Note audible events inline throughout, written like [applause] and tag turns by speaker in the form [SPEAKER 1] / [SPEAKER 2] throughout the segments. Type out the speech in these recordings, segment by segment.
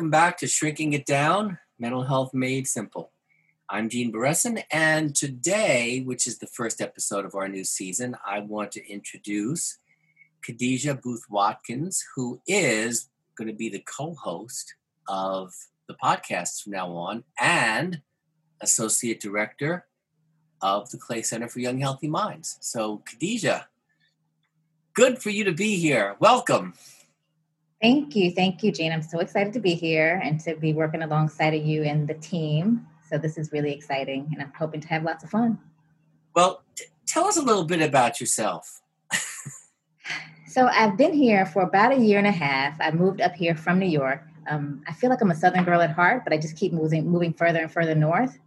[SPEAKER 1] welcome back to Shrinking It Down Mental Health Made Simple. I'm Gene Beresin, and today, which is the first episode of our new season, I want to introduce Khadijah Booth Watkins, who is going to be the co host of the podcast from now on and associate director of the Clay Center for Young Healthy Minds. So, Khadijah, good for you to be here. Welcome.
[SPEAKER 2] Thank you. Thank you, Gene. I'm so excited to be here and to be working alongside of you and the team. So this is really exciting, and I'm hoping to have lots of fun.
[SPEAKER 1] Well, t- tell us a little bit about yourself. [laughs]
[SPEAKER 2] so I've been here for about a year and a half. I moved up here from New York. Um, I feel like I'm a Southern girl at heart, but I just keep moving, moving further and further north.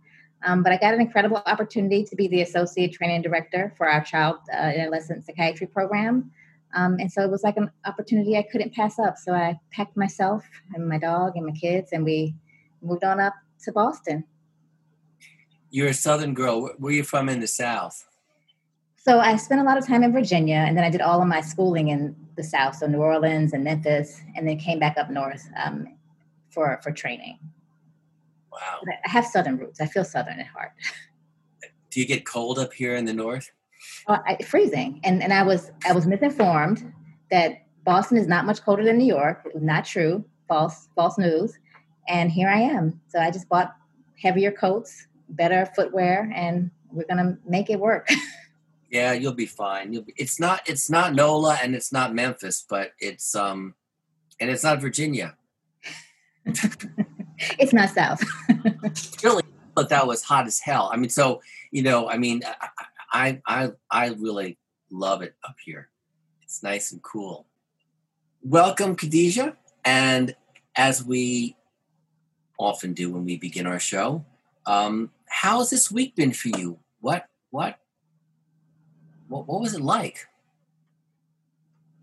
[SPEAKER 2] Um, but I got an incredible opportunity to be the associate training director for our child uh, adolescent psychiatry program. Um, and so it was like an opportunity I couldn't pass up. So I packed myself and my dog and my kids, and we moved on up to Boston.
[SPEAKER 1] You're a Southern girl. Where are you from in the South?
[SPEAKER 2] So I spent a lot of time in Virginia, and then I did all of my schooling in the South, so New Orleans and Memphis, and then came back up north um, for for training.
[SPEAKER 1] Wow.
[SPEAKER 2] But I have Southern roots. I feel Southern at heart. [laughs]
[SPEAKER 1] Do you get cold up here in the North?
[SPEAKER 2] Uh, I, freezing, and and I was I was misinformed that Boston is not much colder than New York. It was not true. False false news. And here I am. So I just bought heavier coats, better footwear, and we're gonna make it work. [laughs]
[SPEAKER 1] yeah, you'll be fine. You'll be, it's not it's not NOLA and it's not Memphis, but it's um and it's not Virginia. [laughs]
[SPEAKER 2] it's not South. [laughs]
[SPEAKER 1] really, but that was hot as hell. I mean, so you know, I mean, I I I I really love it up here. It's nice and cool. Welcome, Khadijah, and as we often do when we begin our show, um, how's this week been for you? What what what, what was it like?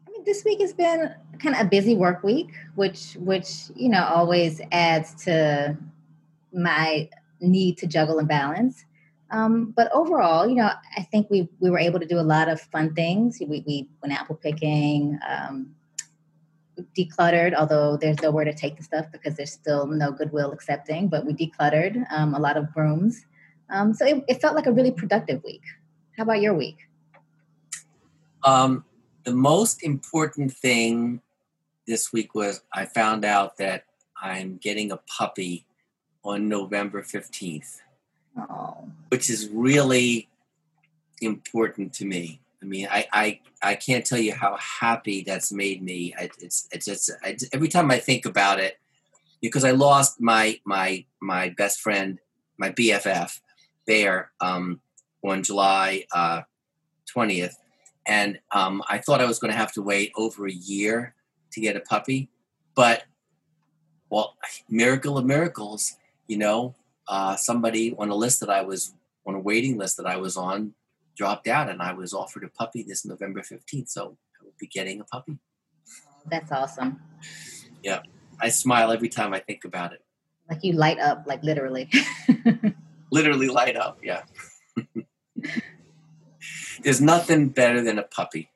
[SPEAKER 2] I mean, this week has been kind of a busy work week, which which you know always adds to my need to juggle and balance. Um, but overall, you know, I think we we were able to do a lot of fun things. We, we went apple picking, um, decluttered, although there's nowhere to take the stuff because there's still no goodwill accepting. But we decluttered um, a lot of brooms, um, so it, it, felt like a really productive week. How about your week?
[SPEAKER 1] Um, the most important thing this week was I found out that I'm getting a puppy on November fifteenth.
[SPEAKER 2] Oh.
[SPEAKER 1] Which is really important to me. I mean, I, I, I can't tell you how happy that's made me. I, it's, it's just I, every time I think about it, because I lost my my my best friend, my BFF, Bear, um, on July uh, twentieth, uh, and um, I thought I was going to have to wait over a year to get a puppy, but well, miracle of miracles, you know, uh, somebody on a list that I was on a waiting list that I was on dropped out, and I was offered a puppy this November fifteenth. So I will be getting a puppy.
[SPEAKER 2] That's awesome.
[SPEAKER 1] Yeah, I smile every time I think about it.
[SPEAKER 2] Like you light up, like literally. [laughs]
[SPEAKER 1] literally light up. Yeah. There's nothing better than a puppy.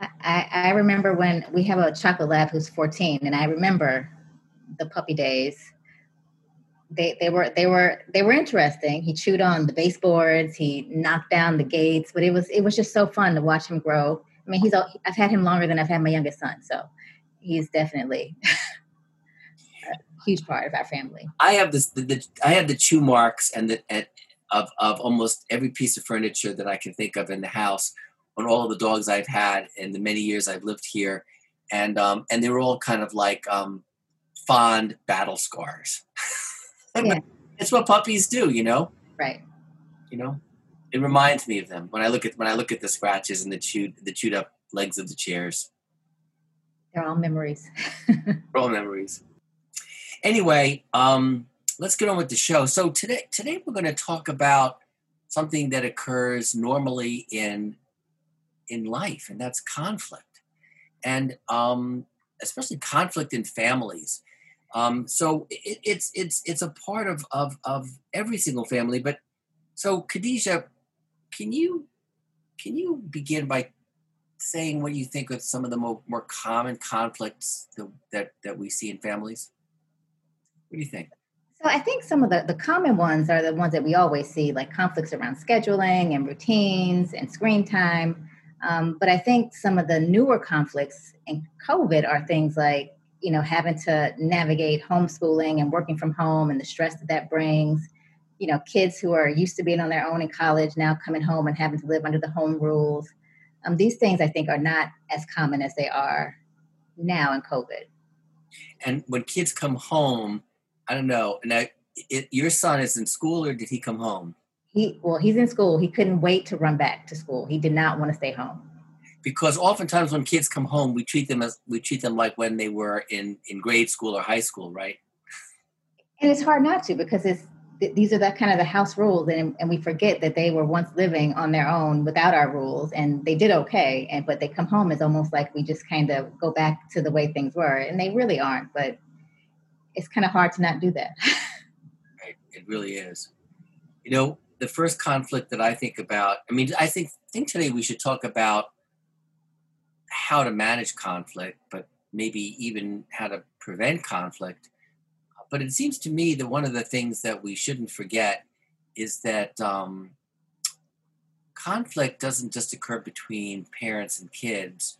[SPEAKER 2] I, I remember when we have a chocolate lab who's 14, and I remember the puppy days they, they were they were they were interesting. He chewed on the baseboards, he knocked down the gates, but it was it was just so fun to watch him grow. I mean, he's I've had him longer than I've had my youngest son, so he's definitely a huge part of our family.
[SPEAKER 1] I have this the, the I have the chew marks and the and of of almost every piece of furniture that I can think of in the house on all of the dogs I've had in the many years I've lived here, and um and they were all kind of like um fond battle scars. [laughs] yeah. it's what puppies do, you know.
[SPEAKER 2] Right.
[SPEAKER 1] You know, it reminds me of them when I look at when I look at the scratches and the chewed the chewed up legs of the chairs.
[SPEAKER 2] They're all memories. [laughs]
[SPEAKER 1] They're all memories. Anyway, um, let's get on with the show. So today, today we're going to talk about something that occurs normally in in life, and that's conflict, and um, especially conflict in families. Um, so it, it's it's it's a part of, of of every single family. But so Khadijah, can you can you begin by saying what you think are some of the more, more common conflicts that, that, that we see in families? What do you think?
[SPEAKER 2] So I think some of the, the common ones are the ones that we always see, like conflicts around scheduling and routines and screen time. Um, but I think some of the newer conflicts in COVID are things like, you know, having to navigate homeschooling and working from home and the stress that that brings. You know, kids who are used to being on their own in college now coming home and having to live under the home rules. Um, these things I think are not as common as they are now in COVID.
[SPEAKER 1] And when kids come home, I don't know. Now, it, your son is in school, or did he come home?
[SPEAKER 2] He well, he's in school. He couldn't wait to run back to school. He did not want to stay home.
[SPEAKER 1] Because oftentimes when kids come home, we treat them as we treat them like when they were in in grade school or high school, right?
[SPEAKER 2] And it's hard not to because it's these are that kind of the house rules and, and we forget that they were once living on their own without our rules and they did okay and but they come home it's almost like we just kind of go back to the way things were and they really aren't but it's kind of hard to not do that [laughs]
[SPEAKER 1] right it really is you know the first conflict that i think about i mean i think think today we should talk about how to manage conflict but maybe even how to prevent conflict but it seems to me that one of the things that we shouldn't forget is that um, conflict doesn't just occur between parents and kids,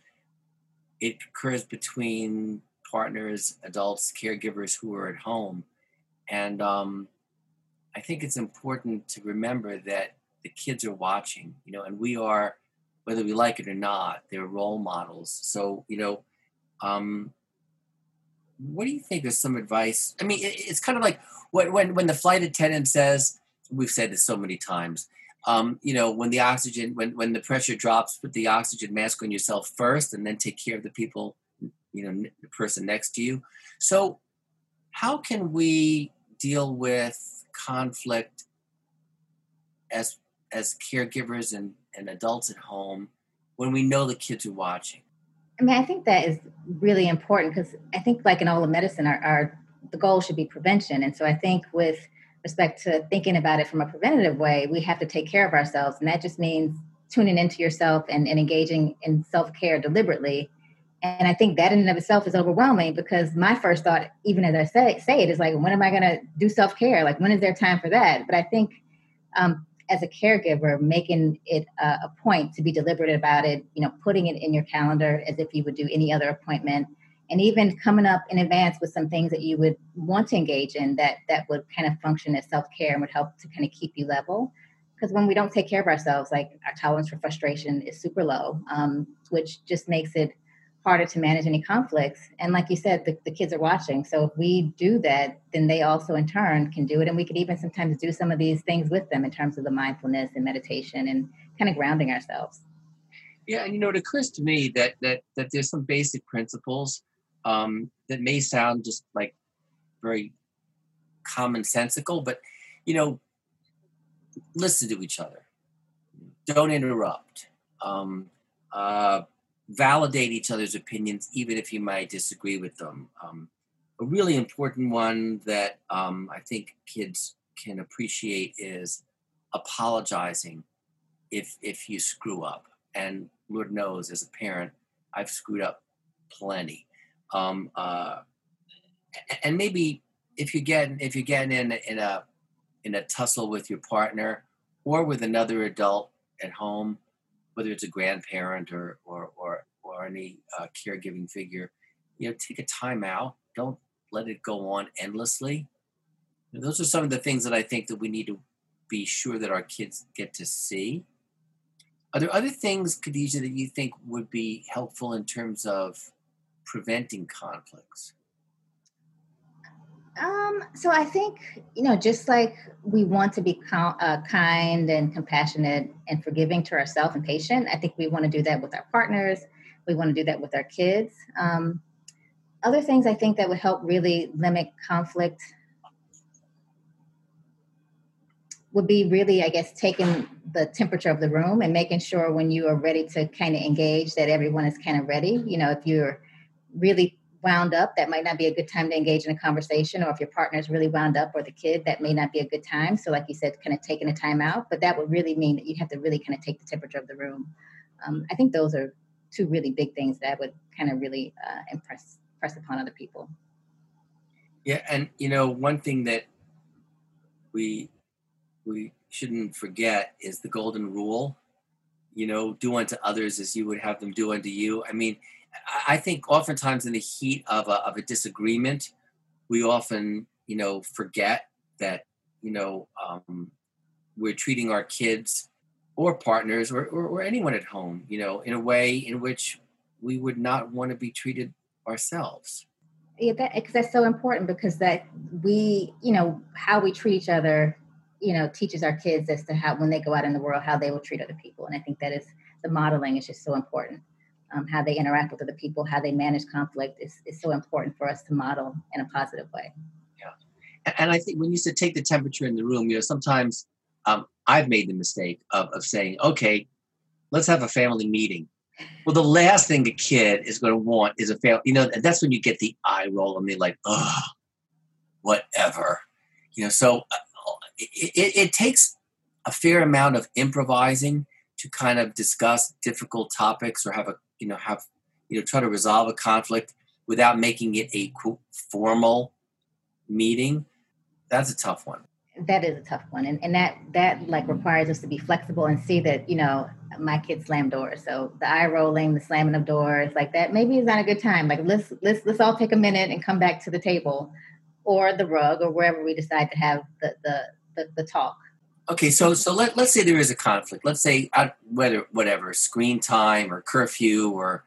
[SPEAKER 1] it occurs between partners, adults, caregivers who are at home. And um, I think it's important to remember that the kids are watching, you know, and we are, whether we like it or not, they're role models. So, you know, um, what do you think is some advice? I mean, it's kind of like when when when the flight attendant says, "We've said this so many times." Um, you know, when the oxygen, when when the pressure drops, put the oxygen mask on yourself first, and then take care of the people, you know, the person next to you. So, how can we deal with conflict as as caregivers and, and adults at home when we know the kids are watching?
[SPEAKER 2] I mean, I think that is really important because I think, like in all of medicine, our, our the goal should be prevention. And so I think with respect to thinking about it from a preventative way, we have to take care of ourselves, and that just means tuning into yourself and, and engaging in self care deliberately. And I think that in and of itself is overwhelming because my first thought, even as I say, say it, is like, when am I going to do self care? Like, when is there time for that? But I think um, as a caregiver, making it a, a, point to be deliberate about it, you know, putting it in your calendar as if you would do any other appointment, and even coming up in advance with some things that you would want to engage in that that would kind of function as self care and would help to kind of keep you level. Because when we don't take care of ourselves, like our tolerance for frustration is super low, um, which just makes it harder to manage any conflicts. And like you said, the, the kids are watching. So if we do that, then they also in turn can do it. And we could even sometimes do some of these things with them in terms of the mindfulness and meditation and kind of grounding ourselves.
[SPEAKER 1] Yeah, and you know, it occurs to me that that that there's some basic principles um, that may sound just like very commonsensical, but you know, listen to each other. Don't interrupt. Um, uh, validate each other's opinions, even if you might disagree with them. Um, a really important one that um, I think kids can appreciate is apologizing if if you screw up. And Lord knows, as a parent, I've screwed up plenty. Um, uh, and maybe if you get if you get in in a in a tussle with your partner or with another adult at home, whether it's a grandparent or or or, or any uh, caregiving figure, you know, take a time out. Don't let it go on endlessly. And those are some of the things that I think that we need to be sure that our kids get to see. Are there other things, Khadijah, that you think would be helpful in terms of preventing conflicts?
[SPEAKER 2] Um, so I think you know, just like we want to be uh, kind and compassionate and forgiving to ourselves and patient, I think we want to do that with our partners. We want to do that with our kids. Um, other things I think that would help really limit conflict would be really, I guess, taking the temperature of the room and making sure when you are ready to kind of engage that everyone is kind of ready. You know, if you're really wound up, that might not be a good time to engage in a conversation. Or if your partner is really wound up or the kid, that may not be a good time. So, like you said, kind of taking a time out. But that would really mean that you have to really kind of take the temperature of the room. Um, I think those are two really big things that would kind of really uh, impress press upon other people.
[SPEAKER 1] Yeah, and you know, one thing that we we shouldn't forget is the golden rule. You know, do unto others as you would have them do unto you. I mean, I think oftentimes in the heat of a, of a disagreement, we often, you know, forget that, you know, um, we're treating our kids or partners or, or, or anyone at home, you know, in a way in which we would not want to be treated ourselves.
[SPEAKER 2] Yeah, that, that's so important because that we, you know, how we treat each other, you know, teaches our kids as to how, when they go out in the world, how they will treat other people. And I think that is the modeling is just so important. Um, how they interact with other people, how they manage conflict is, is so important for us to model in a positive way.
[SPEAKER 1] Yeah. And I think when you said take the temperature in the room, you know, sometimes um, I've made the mistake of, of saying, okay, let's have a family meeting. Well, the last thing a kid is going to want is a family. You know, that's when you get the eye roll and they're like, oh, whatever. You know, so uh, it, it, it takes a fair amount of improvising to kind of discuss difficult topics or have a, you know, have, you know, try to resolve a conflict without making it a formal meeting. That's a tough one.
[SPEAKER 2] That is a tough one and, and that that like requires us to be flexible and see that you know my kids slam doors. So the eye rolling the slamming of doors like that maybe is not a good time. Like let's let's let's all take a minute and come back to the table or the rug or wherever we decide to have the the the, the talk
[SPEAKER 1] okay so so let, let's say there is a conflict let's say whether whatever screen time or curfew or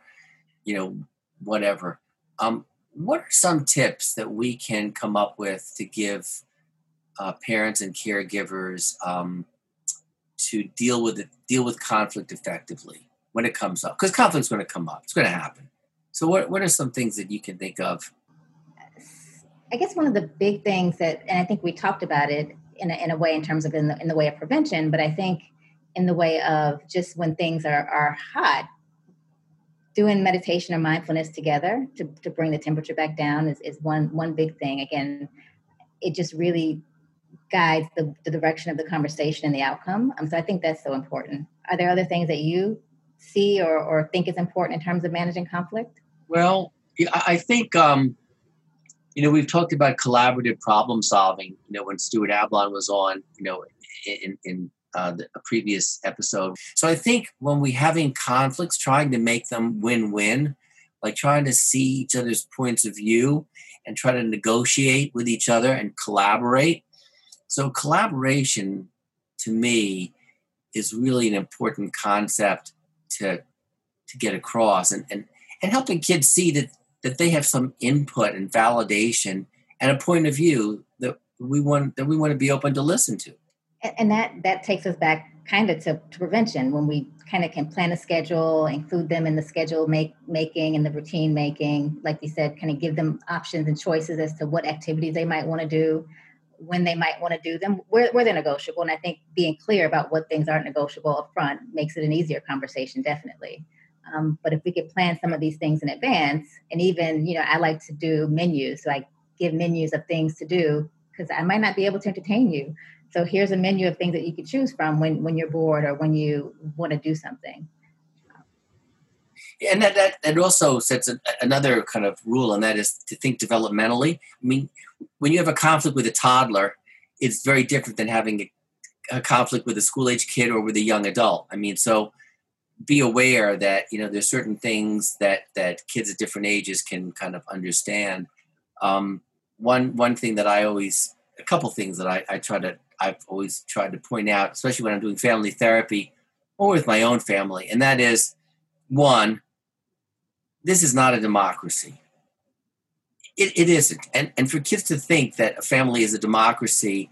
[SPEAKER 1] you know whatever um what are some tips that we can come up with to give uh, parents and caregivers um, to deal with it, deal with conflict effectively when it comes up? Because conflict's going to come up; it's going to happen. So, what what are some things that you can think of?
[SPEAKER 2] I guess one of the big things that, and I think we talked about it in a, in a way in terms of in the, in the way of prevention, but I think in the way of just when things are, are hot, doing meditation or mindfulness together to, to bring the temperature back down is, is one one big thing. Again, it just really guides the, the direction of the conversation and the outcome. Um, so I think that's so important. Are there other things that you see or, or think is important in terms of managing conflict?
[SPEAKER 1] Well, I think, um, you know, we've talked about collaborative problem solving, you know, when Stuart Ablon was on, you know, in, in uh, the, a previous episode. So I think when we're having conflicts, trying to make them win-win, like trying to see each other's points of view and try to negotiate with each other and collaborate so collaboration to me is really an important concept to to get across and, and, and helping kids see that that they have some input and validation and a point of view that we want that we want to be open to listen to.
[SPEAKER 2] And that that takes us back kind of to, to prevention when we kind of can plan a schedule, include them in the schedule make, making and the routine making. Like you said, kind of give them options and choices as to what activities they might want to do when they might want to do them, where, where they're negotiable. And I think being clear about what things aren't negotiable up front makes it an easier conversation, definitely. Um, but if we could plan some of these things in advance, and even, you know, I like to do menus. I give menus of things to do because I might not be able to entertain you. So here's a menu of things that you could choose from when, when you're bored or when you want to do something.
[SPEAKER 1] And that, that, that also sets a, another kind of rule, and that is to think developmentally. I mean, when you have a conflict with a toddler, it's very different than having a, a conflict with a school age kid or with a young adult. I mean, so be aware that you know there's certain things that that kids at different ages can kind of understand. Um, one one thing that I always a couple things that I, I try to I've always tried to point out, especially when I'm doing family therapy or with my own family, and that is one, this is not a democracy. It, it isn't. And, and for kids to think that a family is a democracy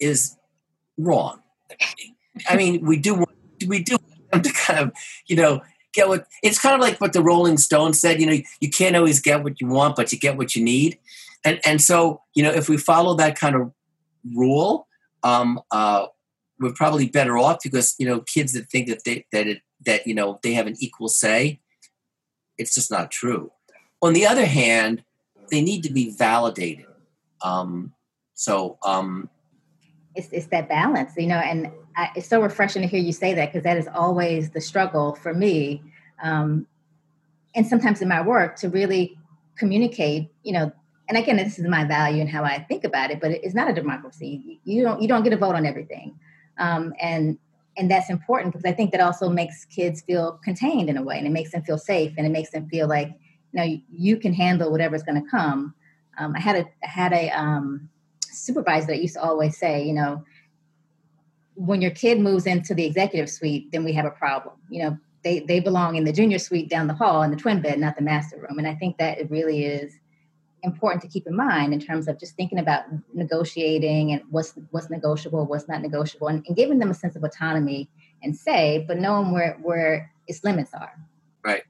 [SPEAKER 1] is wrong. I mean, we do we do want [laughs] to kind of, you know, get what it's kind of like what the Rolling Stones said, you know, you can't always get what you want, but you get what you need. And and so, you know, if we follow that kind of rule, um, uh, we're probably better off because, you know, kids that think that they that it that, you know, they have an equal say, it's just not true. On the other hand, they need to be validated. Um, so um,
[SPEAKER 2] it's it's that balance, you know, and I, it's so refreshing to hear you say that because that is always the struggle for me. um, and sometimes in my work to really communicate, you know, and again, this is my value and how I think about it, but it's not a democracy. You don't you don't get a vote on everything, um, and and that's important because I think that also makes kids feel contained in a way, and it makes them feel safe, and it makes them feel like you know you can handle whatever's going to come. Um, I had a I had a um, supervisor that used to always say, you know, when your kid moves into the executive suite, then we have a problem. You know, they they belong in the junior suite down the hall in the twin bed, not the master room. And I think that it really is important to keep in mind in terms of just thinking about negotiating and what's what's negotiable, what's not negotiable, and, and giving them a sense of autonomy and say, but knowing where where its limits are.
[SPEAKER 1] Right,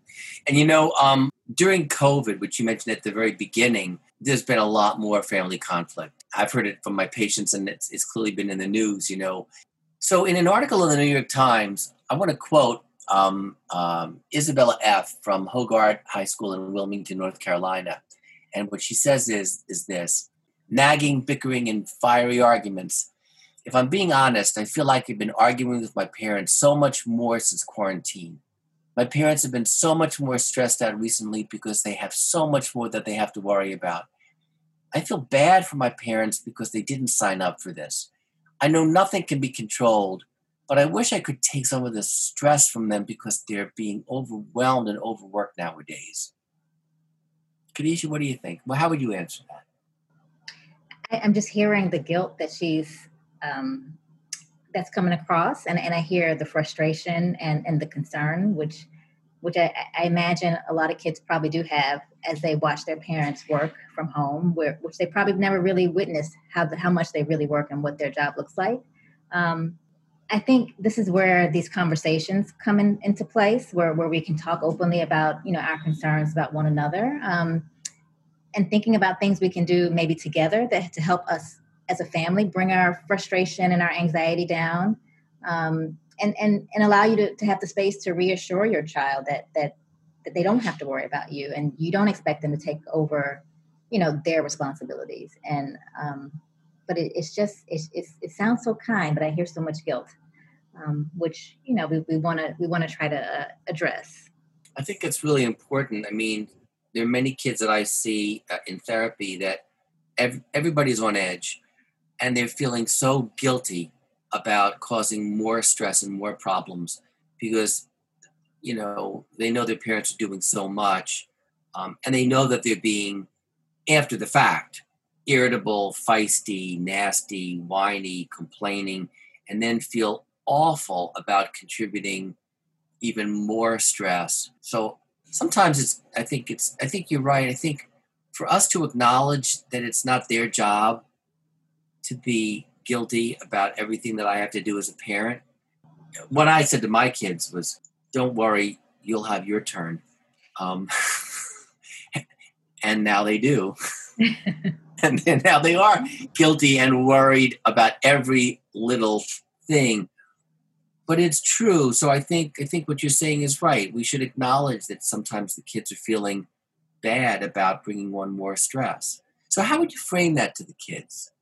[SPEAKER 1] and you know, um, during COVID, which you mentioned at the very beginning, there's been a lot more family conflict. I've heard it from my patients, and it's, it's clearly been in the news. You know, so in an article in the New York Times, I want to quote um, um, Isabella F. from Hoggard High School in Wilmington, North Carolina. And what she says is, is this nagging, bickering, and fiery arguments. If I'm being honest, I feel like I've been arguing with my parents so much more since quarantine. My parents have been so much more stressed out recently because they have so much more that they have to worry about. I feel bad for my parents because they didn't sign up for this. I know nothing can be controlled, but I wish I could take some of the stress from them because they're being overwhelmed and overworked nowadays. Khadijah, what do you think? Well, how would you answer that?
[SPEAKER 2] I'm just hearing the guilt that she's um, that's coming across, and, and I hear the frustration and, and the concern, which which I, I, imagine a lot of kids probably do have as they watch their parents work from home, where, which they probably never really witnessed how how much they really work and what their job looks like. Um, I think this is where these conversations come in, into place, where, where we can talk openly about you know our concerns about one another, um, and thinking about things we can do maybe together that to help us as a family bring our frustration and our anxiety down um, and, and, and allow you to, to have the space to reassure your child that, that, that they don't have to worry about you and you don't expect them to take over, you know, their responsibilities. And, um, but it, it's just, it's, it sounds so kind, but I hear so much guilt, um, which, you know, we, we want to, we want to try to uh, address.
[SPEAKER 1] I think it's really important. I mean, there are many kids that I see uh, in therapy that ev- everybody's on edge and they're feeling so guilty about causing more stress and more problems because you know they know their parents are doing so much um, and they know that they're being after the fact irritable feisty nasty whiny complaining and then feel awful about contributing even more stress so sometimes it's i think it's i think you're right i think for us to acknowledge that it's not their job to be guilty about everything that I have to do as a parent. What I said to my kids was, "Don't worry, you'll have your turn," um, [laughs] and now they do, [laughs] and now they are guilty and worried about every little thing. But it's true. So I think I think what you're saying is right. We should acknowledge that sometimes the kids are feeling bad about bringing one more stress. So how would you frame that to the kids?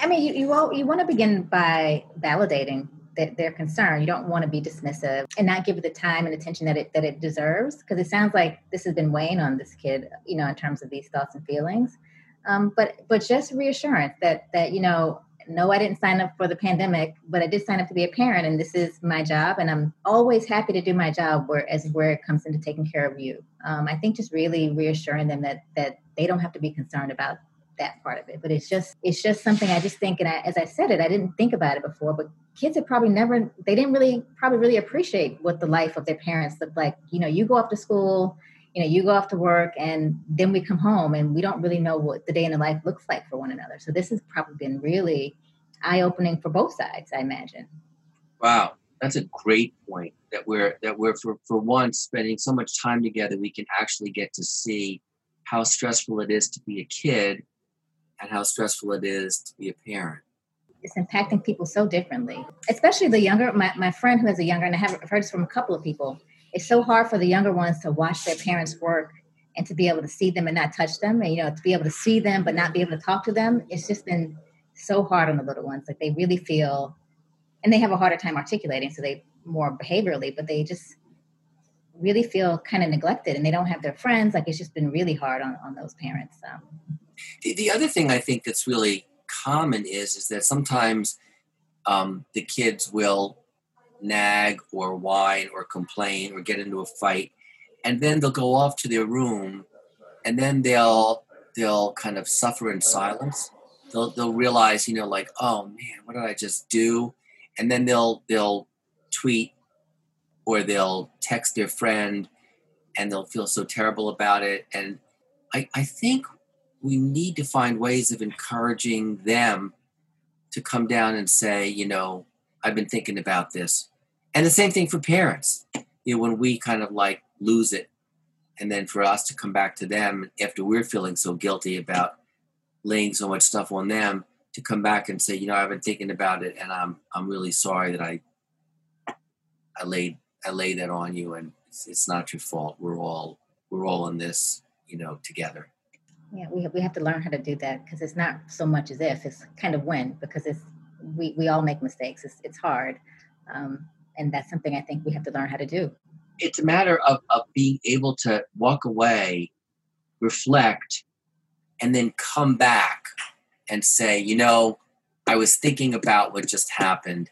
[SPEAKER 2] I mean, you you, all, you want to begin by validating that their concern. You don't want to be dismissive and not give it the time and attention that it that it deserves because it sounds like this has been weighing on this kid, you know, in terms of these thoughts and feelings. Um, but but just reassurance that that you know no, I didn't sign up for the pandemic, but I did sign up to be a parent, and this is my job, and I'm always happy to do my job. Where as where it comes into taking care of you, um, I think just really reassuring them that that they don't have to be concerned about that part of it but it's just it's just something i just think and I, as i said it i didn't think about it before but kids have probably never they didn't really probably really appreciate what the life of their parents looked like. You know you go off to school you know you go off to work and then we come home and we don't really know what the day in the life looks like for one another. So this has probably been really eye-opening for both sides i imagine.
[SPEAKER 1] Wow that's a great point that we're that we're for, for once spending so much time together we can actually get to see how stressful it is to be a kid and how stressful it is to be a parent.
[SPEAKER 2] It's impacting people so differently, especially the younger. My, my friend who has a younger, and I have heard this from a couple of people. It's so hard for the younger ones to watch their parents work and to be able to see them and not touch them, and you know, to be able to see them but not be able to talk to them. It's just been so hard on the little ones. Like they really feel, and they have a harder time articulating, so they more behaviorally, but they just really feel kind of neglected and they don't have their friends. Like it's just been really hard on, on those parents. So.
[SPEAKER 1] The, the other thing I think that's really common is is that sometimes um, the kids will nag or whine or complain or get into a fight, and then they'll go off to their room, and then they'll they'll kind of suffer in silence. They'll they'll realize, you know, like, oh man, what did I just do? And then they'll they'll tweet or they'll text their friend and they'll feel so terrible about it. And I, I think we need to find ways of encouraging them to come down and say, you know, I've been thinking about this. And the same thing for parents. You know, when we kind of like lose it, and then for us to come back to them after we're feeling so guilty about laying so much stuff on them, to come back and say, you know, I've been thinking about it, and I'm I'm really sorry that I I laid I laid that on you, and it's, it's not your fault. We're all we're all in this, you know, together.
[SPEAKER 2] Yeah, we we have to learn how to do that because it's not so much as if it's kind of when because it's we we all make mistakes. It's it's hard, um, and that's something I think we have to learn how to do.
[SPEAKER 1] It's a matter of of being able to walk away, reflect, and then come back and say, you know, I was thinking about what just happened,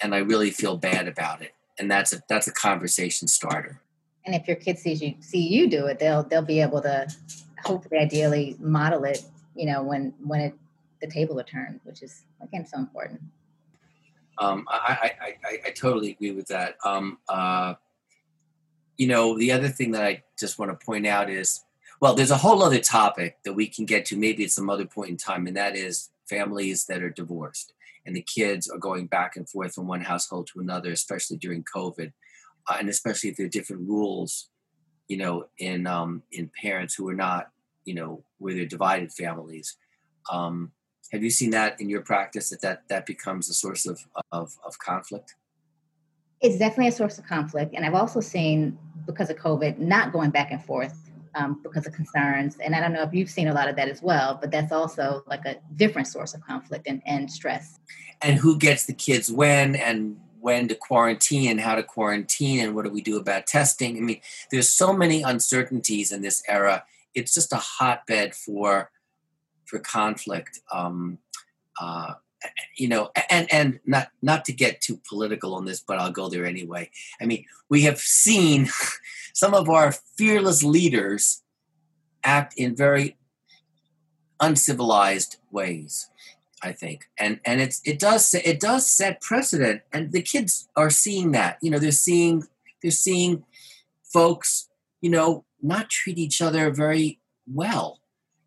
[SPEAKER 1] and I really feel bad about it, and that's a that's a conversation starter.
[SPEAKER 2] And if your kid sees you see you do it, they'll they'll be able to hopefully ideally model it you know when when it the table are turned which is again so important
[SPEAKER 1] um, I, I, I, I, totally agree with that. Um, uh, you know, the other thing that I just want to point out is, well, there's a whole other topic that we can get to maybe at some other point in time, and that is families that are divorced and the kids are going back and forth from one household to another, especially during COVID, uh, and especially if there are different rules, you know, in um, in parents who are not you know where they're divided families. Um, have you seen that in your practice that that, that becomes a source of, of, of conflict?
[SPEAKER 2] It's definitely a source of conflict and i've also seen because of covid not going back and forth um, because of concerns and i don't know if you've seen a lot of that as well but that's also like a different source of conflict and, and stress.
[SPEAKER 1] And who gets the kids when and when to quarantine and how to quarantine and what do we do about testing? I mean there's so many uncertainties in this era it's just a hotbed for for conflict. Um, uh, you know, and and not not to get too political on this, but I'll go there anyway. I mean, we have seen [laughs] some of our fearless leaders act in very uncivilized ways. I think, and and it's it does it does set precedent, and the kids are seeing that. You know, they're seeing they're seeing folks, you know, not treat each other very well,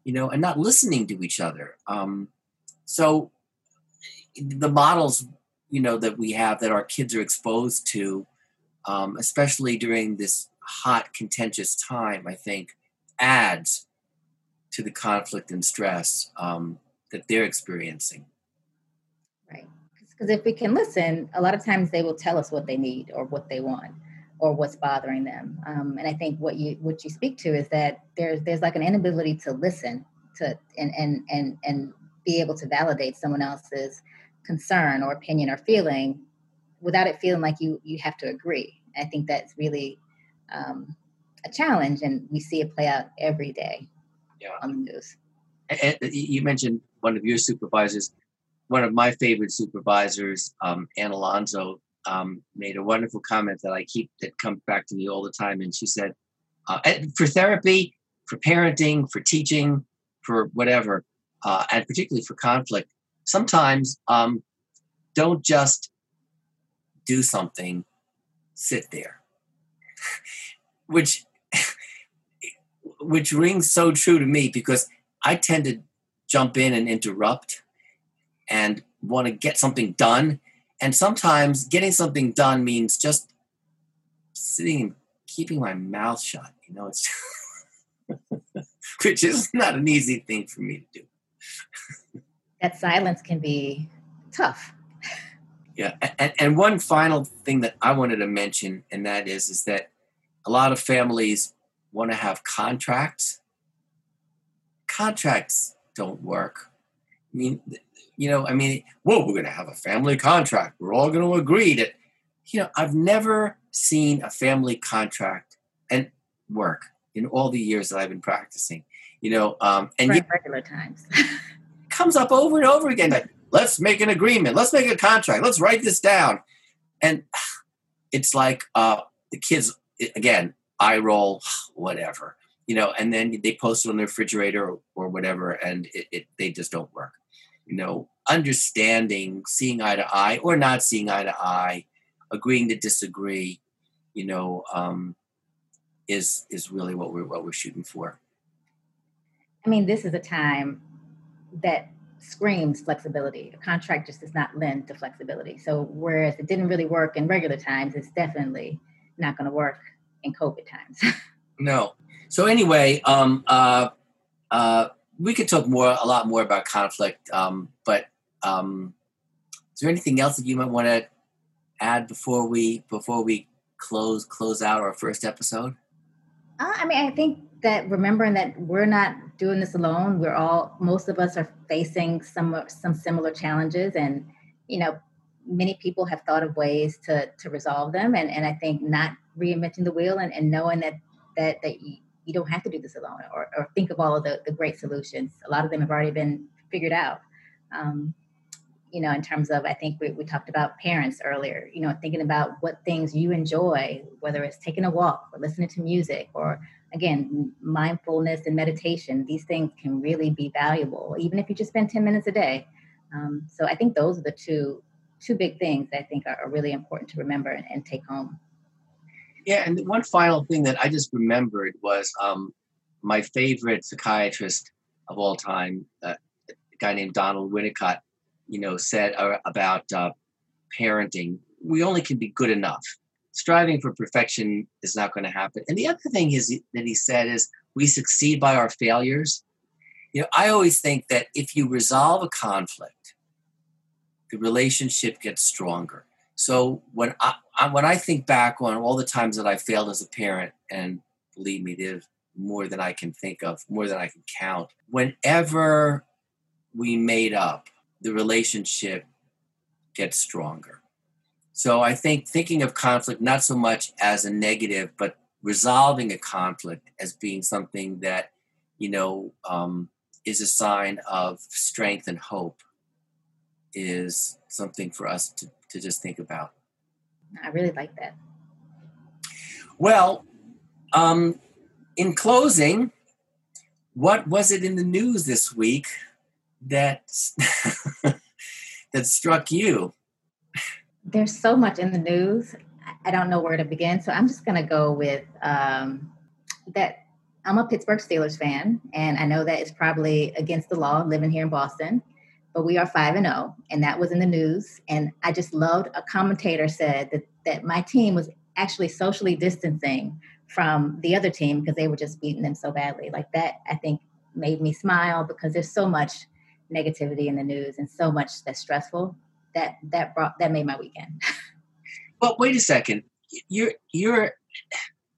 [SPEAKER 1] you know, and not listening to each other. Um, so the models, you know, that we have that our kids are exposed to, um, especially during this hot, contentious time, I think adds to the conflict and stress um, that they're experiencing.
[SPEAKER 2] Right. Because if we can listen, a lot of times they will tell us what they need or what they want or what's bothering them. Um, and I think what you what you speak to is that there's there's like an inability to listen to and and and and be able to validate someone else's concern or opinion or feeling without it feeling like you you have to agree. I think that's really um, a challenge, and we see it play out every day yeah. on the news.
[SPEAKER 1] And you mentioned one of your supervisors. One of my favorite supervisors, um, Ann Alonso, um, made a wonderful comment that I keep that comes back to me all the time. And she said, uh, for therapy, for parenting, for teaching, for whatever, uh, and particularly for conflict, sometimes um, don't just do something, sit there, [laughs] which [laughs] which rings so true to me because I tend to jump in and interrupt and want to get something done and sometimes getting something done means just sitting and keeping my mouth shut. You know, it's [laughs] which is not an easy thing for me to do.
[SPEAKER 2] that silence can be tough.
[SPEAKER 1] Yeah, and, and one final thing that I wanted to mention, and that is, is that a lot of families want to have contracts. Contracts don't work. I mean, you know, I mean, whoa, we're going to have a family contract. We're all going to agree that, you know, I've never seen a family contract and work in all the years that I've been practicing. You know, um, and
[SPEAKER 2] right, regular times [laughs]
[SPEAKER 1] comes up over and over again. Like, let's make an agreement. Let's make a contract. Let's write this down. And [sighs] it's like uh, the kids again. I roll, [sighs] whatever, you know, and then they post it on the refrigerator or, or whatever, and it, it they just don't work. You know, understanding, seeing eye to eye or not seeing eye to eye, agreeing to disagree, you know, um, is is really what we're what we're shooting for.
[SPEAKER 2] I mean, this is a time that screams flexibility. A contract just does not lend to flexibility. So whereas it didn't really work in regular times, it's definitely not going to work in COVID times. [laughs]
[SPEAKER 1] no. So anyway, um, uh, uh, we could talk more, a lot more about conflict. Um, but um, is there anything else that you might want to add before we before we close close out our first episode?
[SPEAKER 2] Uh, I mean, I think that remembering that we're not doing this alone. We're all most of us are facing some some similar challenges, and you know, many people have thought of ways to to resolve them. And and I think not reinventing the wheel and, and knowing that that that you, don't have to do this alone, or or think of all of the the great solutions. A lot of them have already been figured out. Um, you know, in terms of, I think we, we talked about parents earlier, you know, thinking about what things you enjoy, whether it's taking a walk or listening to music or, again, mindfulness and meditation. These things can really be valuable, even if you just spend 10 minutes a day. Um, so I think those are the two two big things I think are, are really important to remember and, and, take home.
[SPEAKER 1] Yeah, and one final thing that I just remembered was um, my favorite psychiatrist of all time, uh, a guy named Donald Winnicott you know, said uh, about uh, parenting, we only can be good enough. Striving for perfection is not going to happen. And the other thing is that he said is we succeed by our failures. You know, I always think that if you resolve a conflict, the relationship gets stronger. So when I, I when I think back on all the times that I failed as a parent, and believe me, there's more than I can think of, more than I can count. Whenever we made up, the relationship gets stronger. So I think thinking of conflict not so much as a negative, but resolving a conflict as being something that, you know, um, is a sign of strength and hope is something for us to, to just think about.
[SPEAKER 2] I really like that.
[SPEAKER 1] Well, um, in closing, what was it in the news this week that [laughs] that struck you?
[SPEAKER 2] There's so much in the news. I don't know where to begin, so I'm just going to go with um, that. I'm a Pittsburgh Steelers fan, and I know that it's probably against the law living here in Boston, but we are five and zero, oh, and that was in the news. And I just loved a commentator said that that my team was actually socially distancing from the other team because they were just beating them so badly. Like that, I think made me smile because there's so much negativity in the news and so much that's stressful that that brought that made my weekend. [laughs]
[SPEAKER 1] Well wait a second. You're you're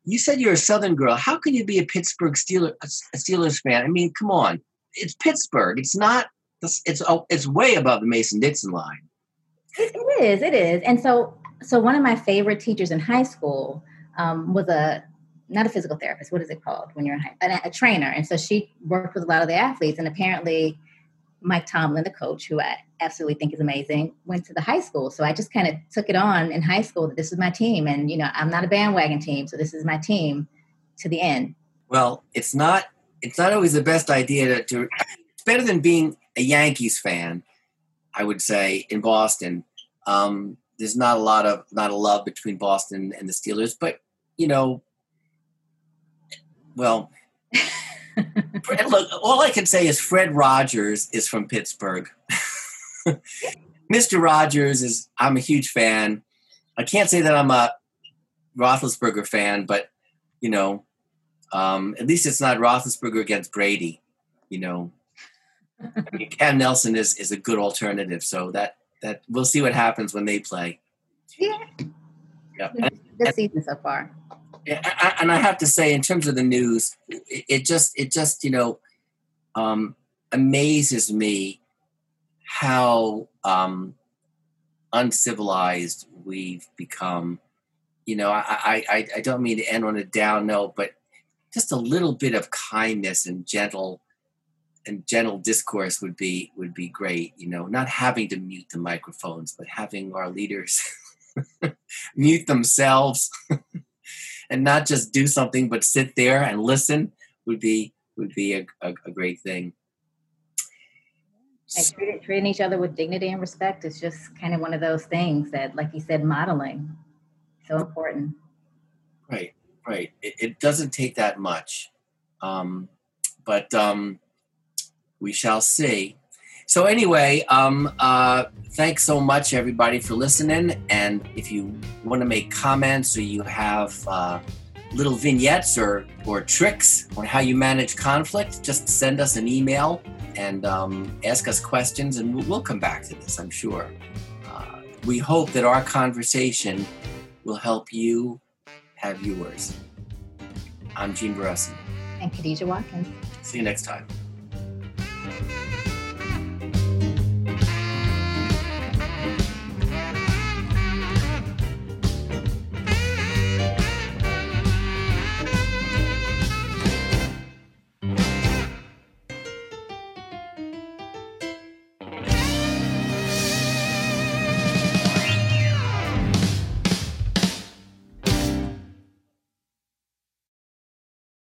[SPEAKER 1] you said you're a southern girl. How can you be a pittsburgh steelers steelers fan? I mean come on. It's pittsburgh. It's not it's oh, it's way above the mason-dixon line
[SPEAKER 2] it, it is it is and so so one of my favorite teachers in high school um, was a not a physical therapist what is it called when you're a, a, a trainer and so she worked with a lot of the athletes and apparently Mike Tomlin, the coach, who I absolutely think is amazing, went to the high school. So I just kind of took it on in high school that this is my team. And, you know, I'm not a bandwagon team, so this is my team to the end.
[SPEAKER 1] Well, it's not it's not always the best idea to, to it's better than being a Yankees fan, I would say, in Boston. Um, there's not a lot of not a love between Boston and the Steelers, but you know, well, [laughs] look, all I can say is Fred Rogers is from Pittsburgh. [laughs] Mr. Rogers is, I'm a huge fan. I can't say that I'm a Roethlisberger fan, but, you know, um, at least it's not Roethlisberger against Brady, you know. I mean, Cam Newton is, is a good alternative, so that, that we'll see what happens when they play.
[SPEAKER 2] Yeah. Yeah. Good season so far
[SPEAKER 1] and I have to say, in terms of the news, it just it just you know um, amazes me how um, uncivilized we've become you know, I, I, I don't mean to end on a down note, but just a little bit of kindness and gentle and gentle discourse would be would be great. You know, not having to mute the microphones, but having our leaders [laughs] mute themselves [laughs] and not just do something, but sit there and listen would be would be a, a, a great thing.
[SPEAKER 2] And treating, treating each other with dignity and respect is just kind of one of those things that, like you said, modeling so important.
[SPEAKER 1] Right, right. It, it doesn't take that much, um, but um, we shall see. So anyway, um, uh, thanks so much everybody for listening. And if you want to make comments or you have uh, little vignettes or or tricks on how you manage conflict, just send us an email and um, ask us questions, and we'll, we'll, come back to this. I'm sure. Uh, we hope that our conversation will help you have yours. I'm Gene Beresin.
[SPEAKER 2] And Khadijah Watkins.
[SPEAKER 1] See you next time. Thank you.